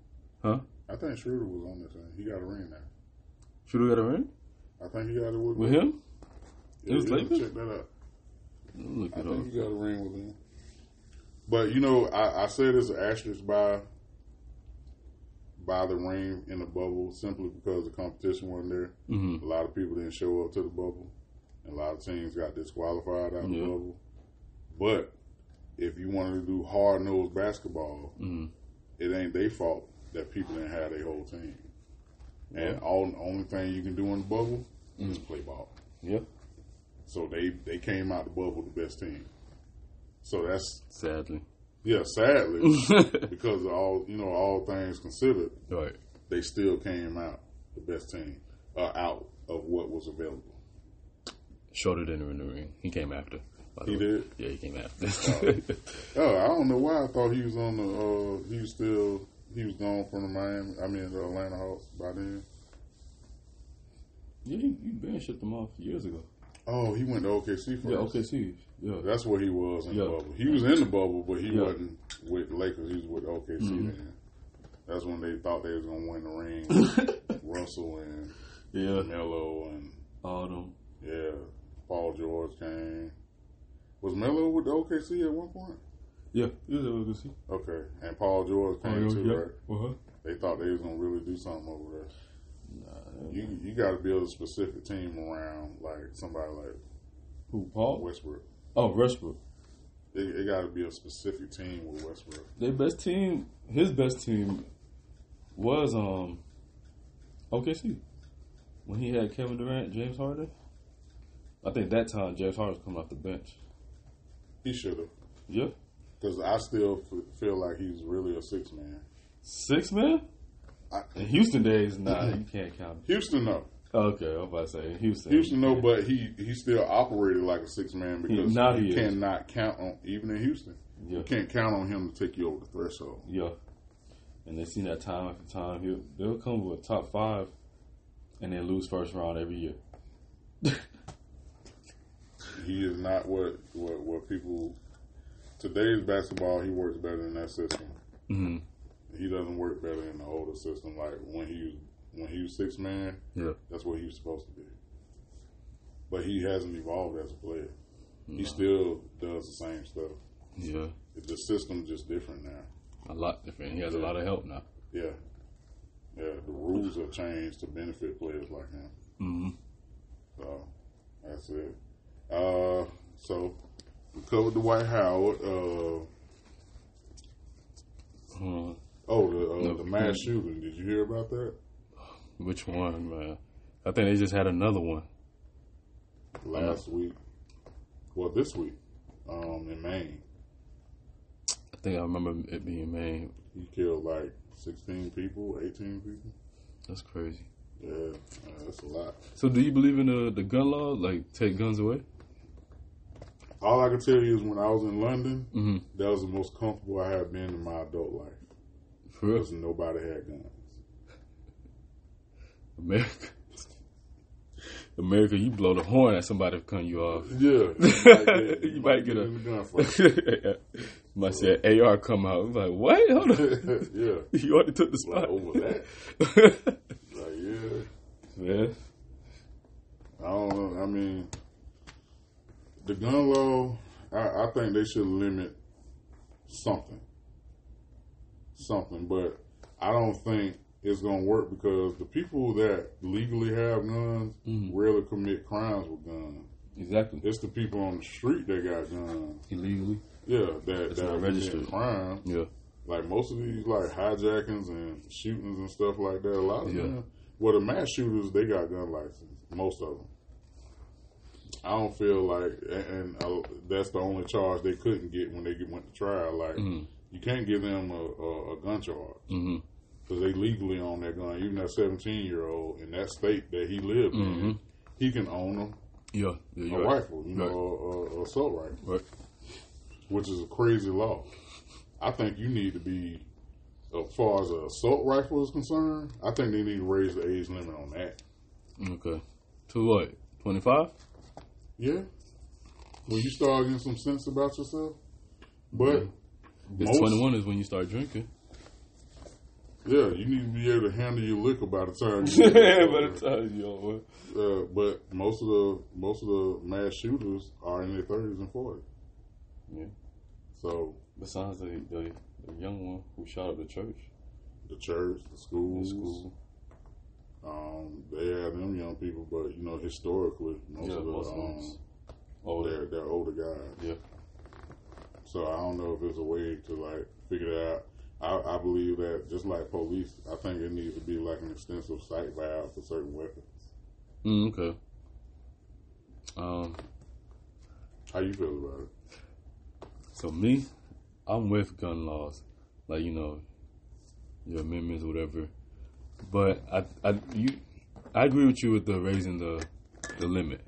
huh? I think Schroeder was on that team. He got a ring now. We got a ring I think he got it with, with him? Yeah, It was you Lakers? Check that out. Look I it up. think he got a ring with him. But you know, I, I say there's an asterisk by by the ring in the bubble simply because the competition wasn't there. hmm A lot of people didn't show up to the bubble, and a lot of teams got disqualified out of the bubble. But if you wanted to do hard nosed basketball, hmm it ain't their fault that people didn't have their whole team. And Yeah. all the only thing you can do in the bubble is Mm. play ball. Yeah, So they they came out the bubble the best team. So that's sadly. yeah, sadly *laughs* because all you know, all things considered, right. they still came out the best team uh, out of what was available. Shorter than in the ring. He came after. He did. Yeah, he came after. *laughs* Oh, I don't know why I thought he was on the. Uh, he was still he was gone from the Miami. I mean the Atlanta Hawks by then. yeah, you, you been shipped him off years ago. Oh, he went to OKC first. Yeah, OKC. Yeah. That's where he was in Yeah. the bubble. He was in the bubble, but he Yeah. wasn't with the Lakers. He was with OKC Mhm. then. That's when they thought they was gonna win the ring. *laughs* Russell and Yeah. Melo and All them. yeah, Paul George came. Was Melo with the OKC at one point? Yeah, he was at OKC. Okay, and Paul George Oh, came too, right? Uh-huh. They thought they was gonna really do something over there. Nah, You you got to build a specific team around like somebody like who, Paul? Westbrook. Oh, Westbrook. It, it got to be a specific team with Westbrook. Their best team, his best team, was um OKC when he had Kevin Durant, James Harden. I think that time James Harden was coming off the bench. He should have, Yeah, because I still f- feel like he's really a six man. six man. In Houston days, nah, you can't count. Houston, no. Okay, I'm about to say Houston. Houston, no, but he he still operated like a six man because now you he is. cannot count on even in Houston. Yeah. You can't count on him to take you over the threshold. Yeah. And they seen that time after time. He'll they'll come with a top five and then lose first round every year. *laughs* He is not what what what people today's basketball. He works better in that system. hmm He doesn't work better in the older system. Like when he was when he was six man, Yeah. that's what he was supposed to be. But he hasn't evolved as a player. He still does the same stuff. Yeah. The system's just different now. A lot different. He has a lot of help now. Yeah, yeah. The rules have changed to benefit players like him. hmm So That's it. Uh, so we covered the Dwight Howard. Uh, Uh, oh, the uh, No, the mass shooting. Did you hear about that which one, man? I think they just had another one. last week? Well, this week, um, in Maine, I think I remember it being Maine. he killed like sixteen people, eighteen people. That's crazy. Yeah, that's a lot. So, do you believe in the the gun law, like take guns away? All I can tell you is when I was in London, Mm-hmm. that was the most comfortable I have been in my adult life For real, because nobody had guns. America. America, you blow the horn at somebody to cut you off. Yeah, *laughs* You might get a- in the gunfight. *laughs* Might say an AR come out. I'm like, what? Hold on. *laughs* yeah, you already took the like spot. over that. Like yeah, yeah. I don't know. I mean, the gun law. I, I think they should limit something, something. But I don't think it's gonna work because the people that legally have guns Mm-hmm. rarely commit crimes with guns. Exactly. It's the people on the street that got guns. Illegally. Yeah, that It's that registered. crime. Yeah. Like most of these like hijackings and shootings and stuff like that. A lot of Yeah. them. Well, the mass shooters they got gun license. Most of them. I don't feel like, and, and uh, that's the only charge they couldn't get when they get, went to trial. Like you can't give them a, a, a gun charge Mm-hmm. because they legally own that gun. Even that seventeen year old in that state that he lived in, he can own them Yeah. yeah a right. rifle, you know, a, a, assault rifle Right. which is a crazy law. I think you need to be, as far as an assault rifle is concerned, I think they need to raise the age limit on that. Okay. To what? 25? Yeah. When you start getting some sense about yourself. But It's most- 21 is when you start drinking. Yeah, you need to be able to handle your liquor by the time *laughs* you get By the time you over. uh, but most of the most of the mass shooters are in their thirties and forties. Yeah. So Besides the, the, the young one who shot up the church. the church, the schools, school. um, they have them young people, but you know historically most Yeah, of the Muslims. um, Oh, they're they're older guys. yeah. So I don't know if there's a way to like figure it out. I, I believe that just like police, I think it needs to be like an extensive sight valve for certain weapons. Mm, okay. Um, How you feel about it? so me, I'm with gun laws, like you know, your amendments, or whatever. But I, I, you, I agree with you with the raising the, the limit.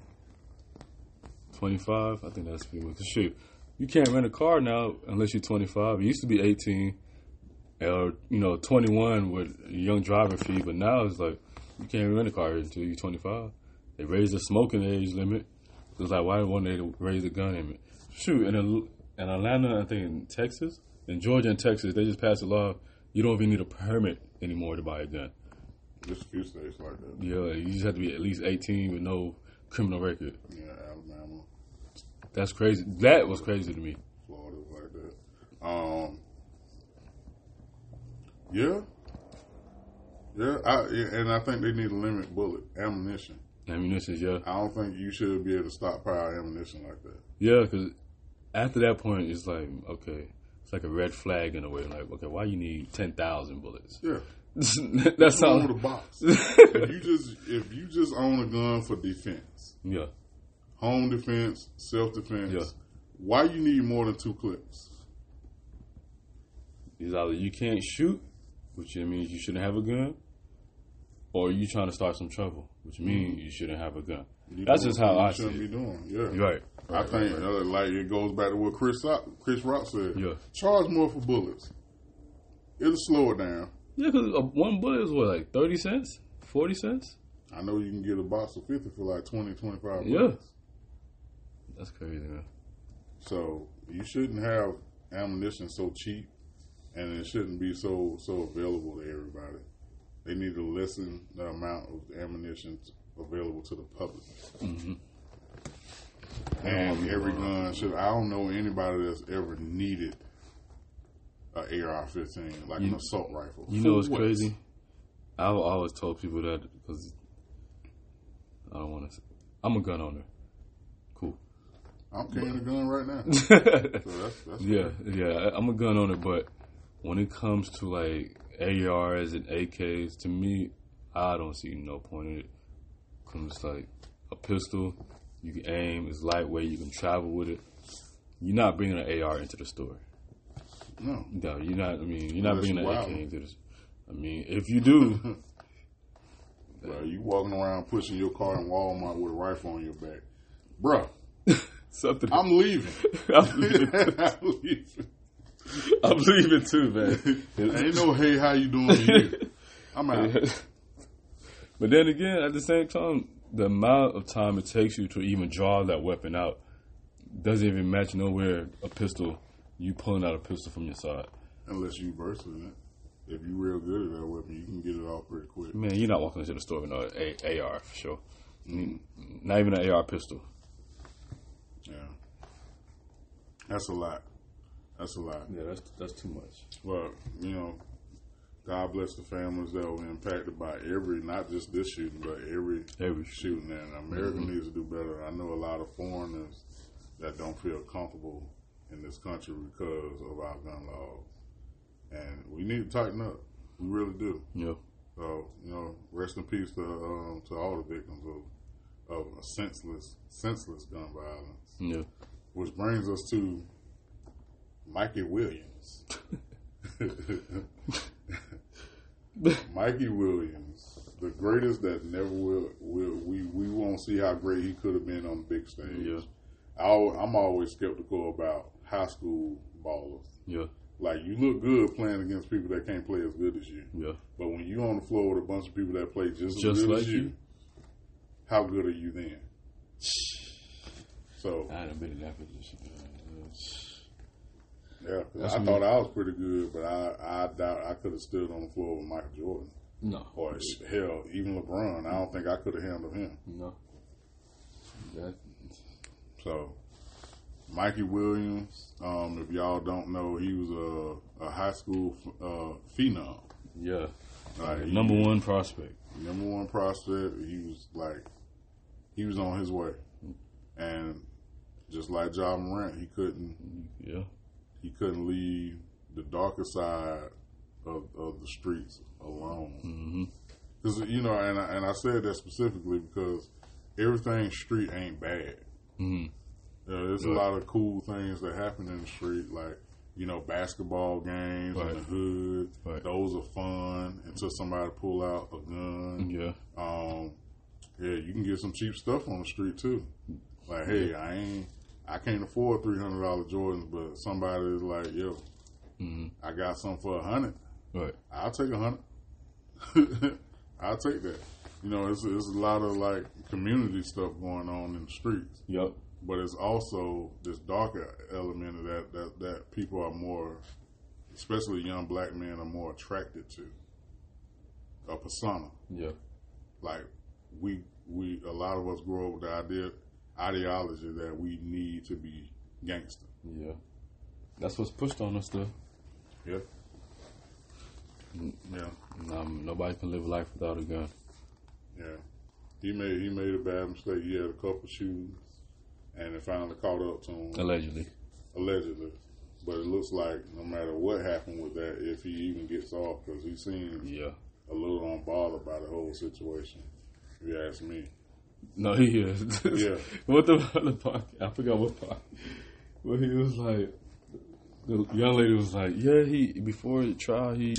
Twenty five, I think that's pretty much the shoot. You can't rent a car now unless you're 25. It used to be 18, or you know, 21 with a young driver fee, but now it's like you can't rent a car until you're 25. They raised the smoking age limit. It's like why wouldn't they raise the gun limit? Shoot, in, in Atlanta, I think in Texas, in Georgia and Texas, they just passed a law. You don't even need a permit anymore to buy a gun. There's a few states like that. Yeah, you just have to be at least 18 with no criminal record. Yeah, Alabama, That's crazy. That was crazy to me. Florida, like that. Um, yeah, yeah, I, yeah, and I think they need to limit bullet ammunition. Ammunition, yeah. I don't think you should be able to stockpile ammunition like that. Yeah, because after that point, it's like, okay, it's like a red flag in a way. Like, okay, why you need 10,000 bullets? Yeah, *laughs* That's wrong all. with a box. *laughs* if you just if you just own a gun for defense, Yeah. Home defense, self defense, Yeah. why you need more than two clips? It's either you can't shoot, which means you shouldn't have a gun, or you trying to start some trouble, which means you shouldn't have a gun. You That's just how I see shouldn't it. be doing. Yeah, You're right. I think right, right. uh, like it goes back to what Chris Rock, Chris Rock said. Yeah. Charge more for bullets. It'll slow it down. Yeah, because one bullet is what, like 30 cents? 40 cents? I know you can get a box of 50 for like 20, 25 Yeah. That's crazy, man. So you shouldn't have ammunition so cheap and it shouldn't be so so available to everybody. They need to lessen the amount of ammunition available to the public. Mm-hmm. And every gun should. I don't know anybody that's ever needed a AR-15, like an assault rifle. You know what's what? crazy? I always told people that because I don't want to. I'm a gun owner. I'm carrying a gun right now. *laughs* so that's, that's yeah, yeah, I'm a gun owner, but when it comes to like ARs and AKs, to me, I don't see no point in it. Cause it's like a pistol, you can aim, it's lightweight, you can travel with it. You're not bringing an AR into the store. No. No, you're not. I mean, you're not That's bringing an wild. AK into this. I mean, if you do, *laughs* Bro, you walking around pushing your car in Walmart with a rifle on your back. Bruh, something. I'm leaving. *laughs* I'm leaving. *laughs* I'm leaving. I'm leaving too, man. Ain't no hey, how you doing here. I'm out. *laughs* but then again, at the same time, the amount of time it takes you to even draw that weapon out doesn't even match nowhere a pistol. You pulling out a pistol from your side, Unless you versed in it. If you real good at that weapon, you can get it off pretty quick. man. You're not walking into the store with no a- AR for sure. Not even an AR pistol. Yeah. That's a lot. That's a lot. Yeah, that's that's too much. Well, you know, God bless the families that were impacted by every, not just this shooting, but every Every shooting. And America needs to do better. I know a lot of foreigners that don't feel comfortable in this country because of our gun laws. And we need to tighten up. We really do. Yeah. So, you know, rest in peace to um, to all the victims of of a senseless senseless gun violence. Yeah. Which brings us to Mikey Williams. *laughs* Mikey Williams, the greatest that never will. will we we won't see how great he could have been on the big stage. Yeah. I, I'm always skeptical about high school ballers. Yeah. Like you look good playing against people that can't play as good as you, Yeah. but when you on the floor with a bunch of people that play just as Just good like as you, you. How good are you then? So I haven't been in that position. yeah, I thought I was pretty good, but I I doubt I could have stood on the floor with Michael Jordan No. or hell even LeBron. I don't think I could have handled him. No. That, So, Mikey Williams, um, if y'all don't know, he was a, a high school uh, phenom. yeah. Like, he- Number one prospect. number one prospect. He was like, he was on his way, and just like Ja Morant, he couldn't Yeah. he couldn't leave the darker side of, of the streets alone. Mm-hmm. Because you know, and I, and I said that specifically because everything street ain't bad. Mm-hmm. There's a lot of cool things that happen in the street, like you know, basketball games Right. in the hood. Right. Those are fun until somebody pull out a gun. Yeah. Um, yeah, you can get some cheap stuff on the street too. Like, hey, I ain't, I can't afford three hundred dollar Jordans, but somebody is like, yo, Mm-hmm. I got some for a hundred. Right. I'll take a hundred. *laughs* I'll take that. You know, it's, it's a lot of like community stuff going on in the streets, Yep. but it's also this darker element of that that that people are more, especially young black men, are more attracted to. A persona Yeah. like we we a lot of us grow up with the idea ideology that we need to be gangster. Yeah. That's what's pushed on us, though. Yeah. Yeah. Um, nobody can live life without a gun. Yeah. He made he made a bad mistake. He had a couple shootings and it finally caught up to him Allegedly. allegedly. But it looks like no matter what happened with that, if he even gets off, because he seems Yeah. a little unbothered by the whole situation. If you ask me. No, he is. *laughs* Yeah. what the other podcast? I forgot what part. But he was like, the young lady was like, yeah, he before the trial he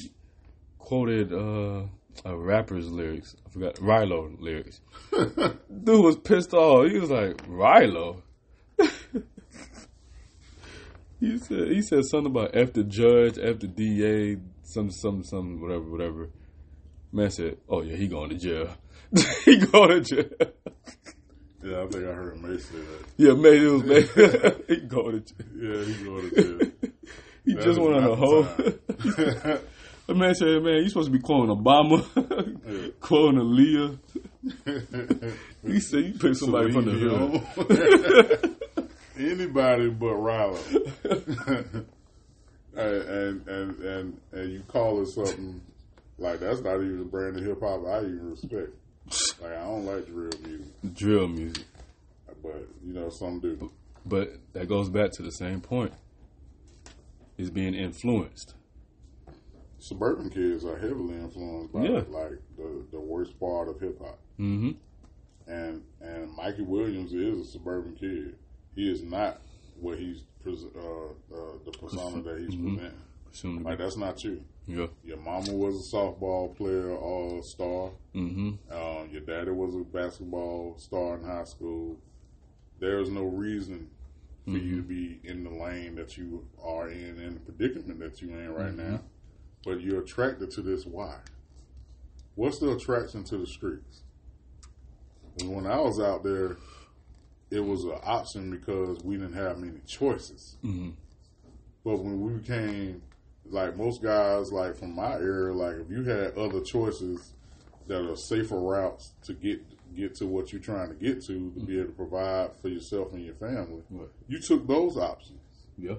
quoted uh, a rapper's lyrics. I forgot Rylo lyrics. *laughs* Dude was pissed off. He was like, Rylo. *laughs* he said he said something about F the judge, F the DA, some some some whatever whatever. Man said, "Oh yeah, he going to jail. *laughs* he going to jail." Yeah, I think I heard Mase say that. Yeah, man, it was man. *laughs* he going to jail. Yeah, he going to jail. *laughs* He That just went on a the the man said, "Man, you supposed to be quoting Obama, quoting Aaliyah." He said, "You pick somebody from the hood." hood. Anybody but Rylo. and, and and and and you call it something like that's not even a brand of hip hop I even respect. Like I don't like drill music, Drill music. but you know some do. But that goes back to the same point. Is being influenced. Suburban kids are heavily influenced by Yeah. like the, the worst part of hip hop. Mm-hmm. And and Mikey Williams is a suburban kid. He is not what he's pres- uh, uh, the persona that he's Mhm. presenting. Like that's not you. Yeah. Your mama was a softball player, all star. Mm-hmm. Um, your daddy was a basketball star in high school. There's no reason for you to be in the lane that you are in and the predicament that you're in right now. But you're attracted to this. Why? What's the attraction to the streets? And when I was out there, it was an option because we didn't have many choices. Mm-hmm. But when we became like most guys, like from my era, like if you had other choices that are safer routes to get get to what you're trying to get to to be able to provide for yourself and your family, Right. you took those options. Yeah.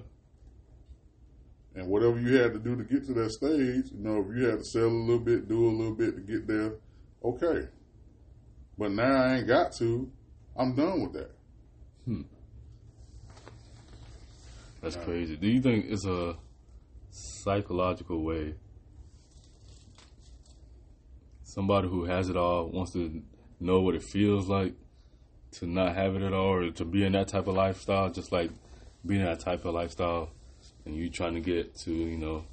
And whatever you had to do to get to that stage, you know, if you had to sell a little bit, do a little bit to get there, okay. But now I ain't got to. I'm done with that. Hmm. That's crazy. Do you think it's a psychological way? Somebody who has it all wants to know what it feels like to not have it at all, or to be in that type of lifestyle, just like being in that type of lifestyle, and you trying to get to you know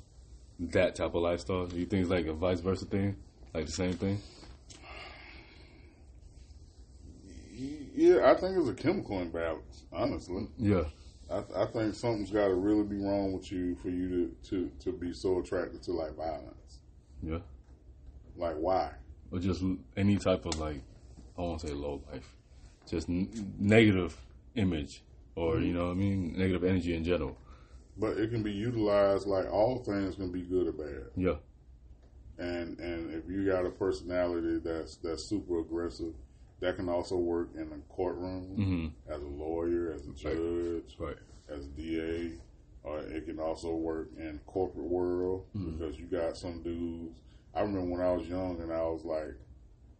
that type of lifestyle. You think it's like a vice versa thing, like the same thing? Yeah, I think it's a chemical imbalance, honestly. Yeah. I, I think something's got to really be wrong with you for you to, to, to be so attracted to like violence. Yeah. Like why? or just any type of like I won't say low life, just n- negative image or you mm-hmm. know what I mean negative energy in general. But it can be utilized like all things can be good or bad. Yeah, And and if you got a personality that's that's super aggressive, that can also work in a courtroom hmm as a lawyer, as a judge, right. as a DA, or it can also work in corporate world because you got some dudes. I remember when I was young and I was like,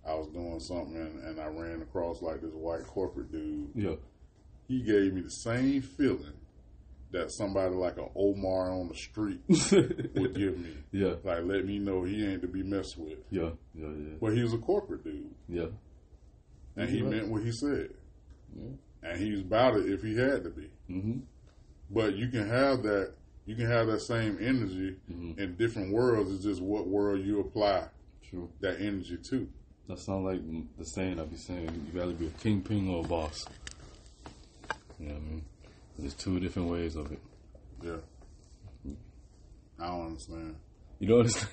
I was doing something and, and I ran across like this white corporate dude. Yeah, He gave me the same feeling that somebody like an Omar on the street *laughs* would give me. yeah, Like, let me know he ain't to be messed with. yeah, yeah, yeah, But he was a corporate dude, yeah. And he Right. meant what he said, Yeah. and he was about it if he had to be. hmm But you can have that. You can have that same energy Mhm. in different worlds. It's just what world you apply True. that energy to. That sounds like the saying I be saying. You gotta be a kingpin or a boss. You know what I mean? There's two different ways of it. Yeah. I don't understand. You don't understand?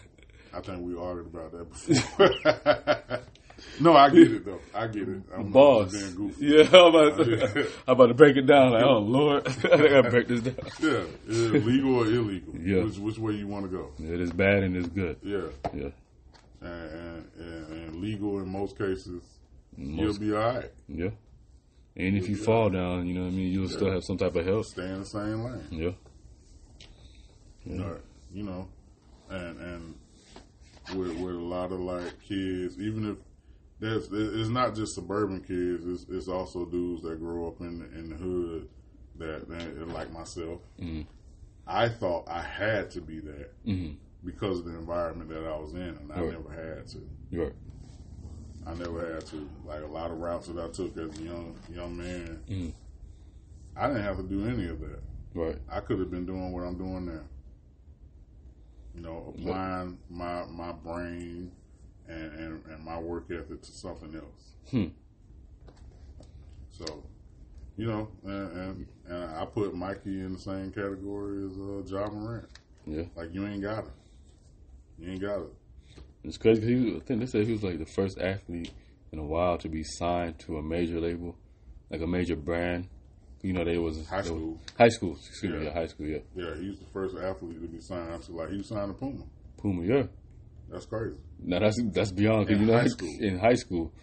I think we argued about that *laughs* before. *laughs* no, I get it though. I get it. I'm boss. just being goofy. Yeah, I'm about, to, *laughs* *laughs* I'm about to break it down. Like, oh Lord, *laughs* I gotta break this down. Yeah, legal or illegal? Yeah. Which, which way you want to go? It is bad and it's good. Yeah. Yeah. And, and, and, legal in most cases, Most- you'll be all right. Yeah. And if you fall down, you know what I mean, you'll still have some type of help. Stay in the same lane. Yeah. Yeah. Right. You know, and and with with a lot of like kids, even if there's it's not just suburban kids, it's, it's also dudes that grow up in the, in the hood that, that like myself. Mhm. I thought I had to be that hmm because of the environment that I was in, and I Right. never had to. Right. I never had to. Like a lot of routes that I took as a young young man, Mhm. I didn't have to do any of that. Right. I could have been doing what I'm doing now. You know, applying my my brain and, and, and my work ethic to something else. Hmm. So, you know, and, and and I put Mikey in the same category as uh, Ja Morant. Yeah. Like you ain't got it. You ain't got it. It's crazy 'cause he was, I think they said he was like the first athlete in a while to be signed to a major label, like a major brand. You know, they was High they was- school. high school, excuse me, Yeah. yeah, high school, yeah. Yeah, he's the first athlete to be signed to like he was signed to Puma. Puma, yeah. That's crazy. Now that's that's beyond 'cause In you know high school. in high school,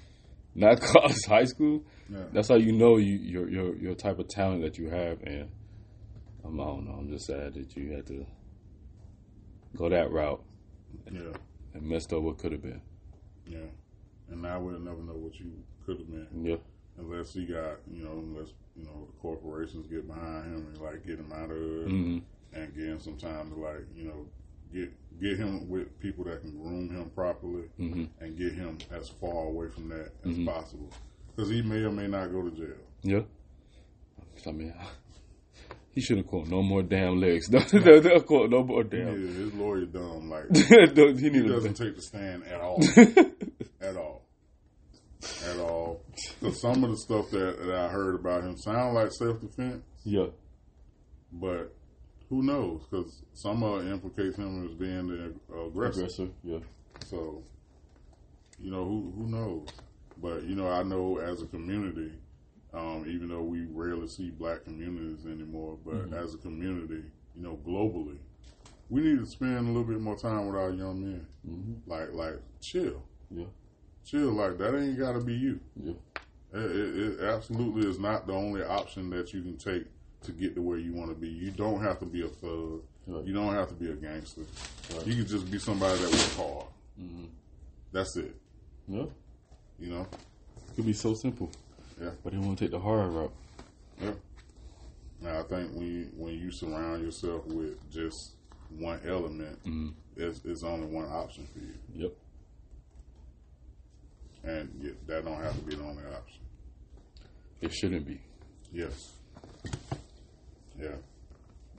not *laughs* college, high school. Yeah. That's how you know you your your your type of talent that you have, and I'm, I don't know. I'm just sad that you had to go that route Yeah. and messed up what could have been. Yeah. And now we'll never know what you could have been. Yeah, unless he got you know unless you know the corporations get behind him and like get him out of it hmm and give him some time to like you know get get him with people that can groom him properly hmm and get him as far away from that as Mhm. possible because he may or may not go to jail. Yeah. I mean, *laughs* he shouldn't caught no more damn legs. *laughs* Don't don't caught no more Yeah, damn. his lawyer dumb like *laughs* Don't- he he doesn't take the stand at all, at all, at all. Because some of the stuff that, that I heard about him sound like self defense, Yeah. but who knows? Because some of it implicates him as being the aggressor. Aggressor. Yeah. So, you know, who who knows? But you know, I know as a community, um, even though we rarely see black communities anymore, but Mm-hmm. as a community, you know, globally, we need to spend a little bit more time with our young men. hmm Like, like, chill, Yeah. chill. Like that ain't got to be you. Yeah. It, it, it absolutely is not the only option that you can take to get to where you want to be. You don't have to be a thug. Right. You don't have to be a gangster. Right. You can just be somebody that works hard. hmm That's it. Yeah. You know. It could be so simple. Yeah. But they want to take the hard route. Yeah. Now I think when you, when you surround yourself with just one element, Mhm. it's, it's only one option for you, Yep. and yeah, that don't have to be the only option. It shouldn't be. Yes. Yeah.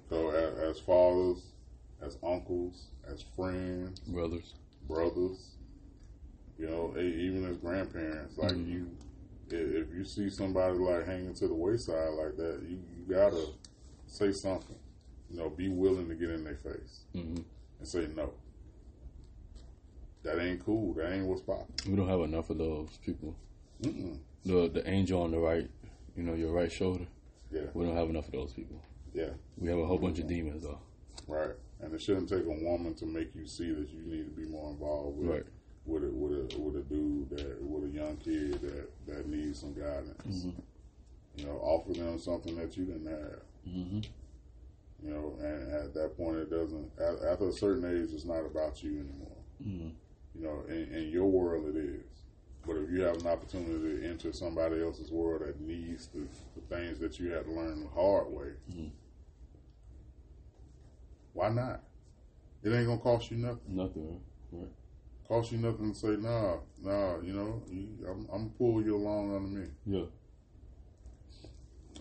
So as, as fathers, as uncles, as friends, Brothers. brothers, you know, even as grandparents, like Mhm. you, if you see somebody like hanging to the wayside like that, you, you gotta say something. You know, be willing to get in their face hmm and say no. That ain't cool. That ain't what's popping. We don't have enough of those people. Mm-mm. The the angel on the right, you know, your right shoulder. Yeah, We don't have enough of those people. Yeah, We have a whole bunch of demons though. right. And it shouldn't take a woman to make you see that you need to be more involved with Right. with a with a with a dude that with a young kid that that needs some guidance. Mhm. You know, offer them something that you didn't have. Mm-hmm. You know, and at that point, it doesn't. After a certain age, it's not about you anymore. Mm-hmm. You know, in, in your world, it is. But if you have an opportunity to enter somebody else's world that needs the, the things that you had to learn the hard way, Mhm. Why not? It ain't gonna cost you nothing. Nothing. Right. Cost you nothing to say, nah, nah. You know, you, I'm, I'm gonna pull you along under me. Yeah.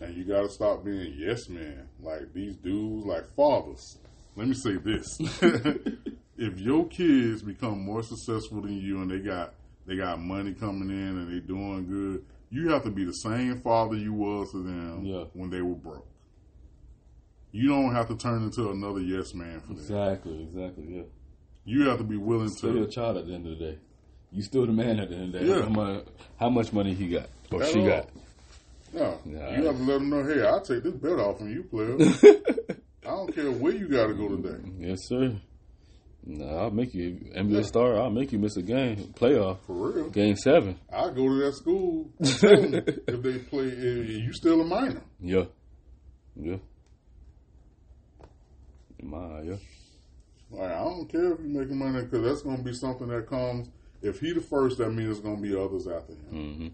And you got to stop being yes man. like these dudes, like fathers. Let me say this: *laughs* if your kids become more successful than you, and they got they got money coming in and they doing good, you have to be the same father you was to them Yeah. when they were broke. You don't have to turn into another yes man for them. Exactly. Exactly. Yeah. You have to be willing to Still your child at the end of the day. You still the man at the end of the day. Yeah. How, much, how much money he got or At she all. got? No, Nah. you have to let them know. Hey, I'll take this bet off from you, player. *laughs* I don't care where you got to go today. Yes, sir. Nah, I'll make you NBA star. I'll make you miss a game, playoff, For real. game seven. I go to that school and tell 'em if they play. If you still a minor. Yeah, yeah. Yeah. Like I don't care if you're making money because that's going to be something that comes. If he the first, that means there's going to be others after him. Mm-hmm.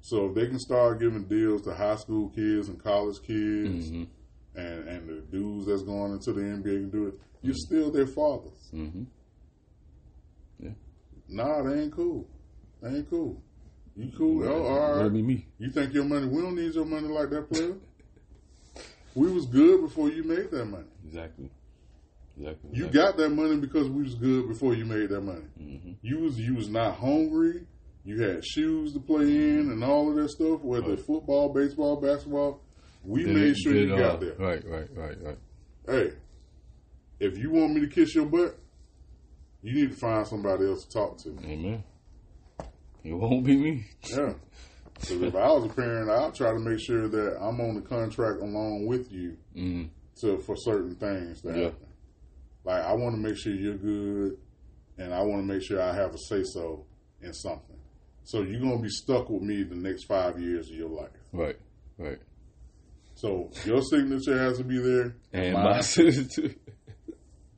So if they can start giving deals to high school kids and college kids, Mm-hmm. and and the dudes that's going into the NBA can do it, you're still their fathers. Mm-hmm. Nah, they ain't cool. They ain't cool. You cool? Oh, all be me. You think your money? We don't need your money like that, player. *laughs* we was good before you made that money. Exactly. Exactly. You exactly. got that money because we was good before you made that money. Mm-hmm. You was you was not hungry. You had shoes to play in and all of that stuff, whether Right. football, baseball, basketball. We Did made it- sure you all. got there. Right, right, right, right. Hey, if you want me to kiss your butt, you need to find somebody else to talk to. Amen. It won't be me. Yeah. Because if I was a parent, I'd try to make sure that I'm on the contract along with you Mm-hmm. to for certain things to Yeah. happen. Like I want to make sure you're good, and I want to make sure I have a say so in something. So you're gonna be stuck with me the next five years of your life. Right, right. So your signature has to be there. And Mine. my sister too.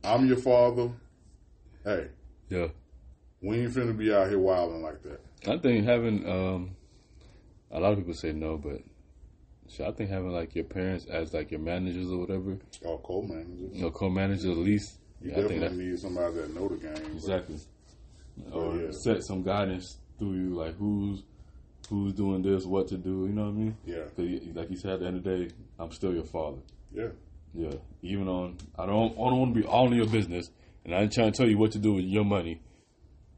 I'm your father. Hey, Yeah. we ain't finna be out here wilding like that. I think having um A lot of people say no, but shit, I think having like your parents as like your managers or whatever, Or co-managers. you know, co-managers at least. You yeah, I think definitely need somebody that know the game. but- exactly. Or oh, yeah. set some guidance through you, like who's who's doing this, what to do. You know what I mean? Yeah, 'Cause like you said, at the end of the day, I'm still your father. yeah, Yeah, even on I don't I don't want to be all in your business, and I ain't trying to tell you what to do with your money,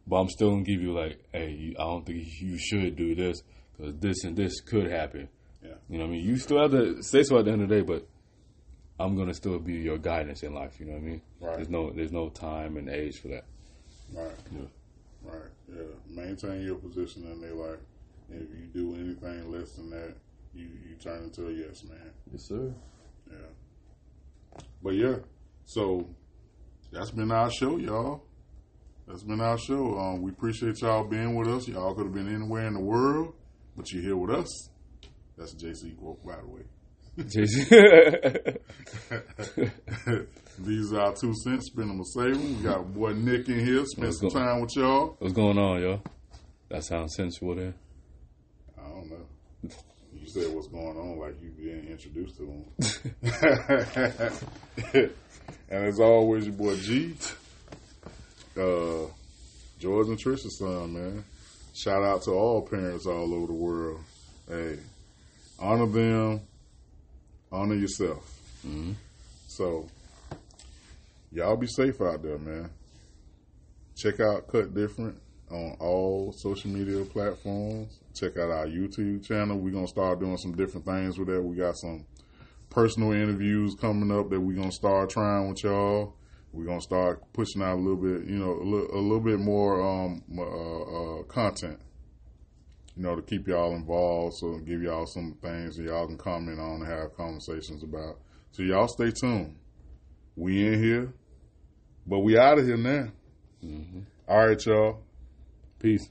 but I'm still gonna give you like, hey, I don't think you should do this because this and this could happen. Yeah, You know what I mean? You still have to say so at the end of the day, but I'm gonna still be your guidance in life. You know what I mean? Right. There's no there's no time and age for that. right, Yeah. right, yeah. Maintain your position in their life. If you do anything less than that, you you turn into a yes man. Yes, sir. Yeah. But yeah, so that's been our show, y'all. That's been our show. Um, we appreciate y'all being with us. Y'all could have been anywhere in the world, but you're here with us. That's JC quote, by the way. *laughs* *laughs* These are our two cents. Spend them or save them. We got boy Nick in here. Spend Let's some go. time with y'all. What's going on, y'all? That sounds sensual there. I don't know. You said what's going on like you being introduced to them. *laughs* and as always, your boy G. Uh, George and Trisha's son, man. Shout out to all parents all over the world. Hey, honor them, honor yourself. Mhm. So, y'all be safe out there, man. Check out Cut Different on all social media platforms. Check out our YouTube channel. We're gonna start doing some different things with that. We got some personal interviews coming up that we're gonna start trying with y'all. We're gonna start pushing out a little bit, you know, a little, a little bit more um, uh, uh, content, you know, to keep y'all involved. So give y'all some things that y'all can comment on and have conversations about. So y'all stay tuned. We in here, but we out of here now. Mm-hmm. All right, y'all. Peace.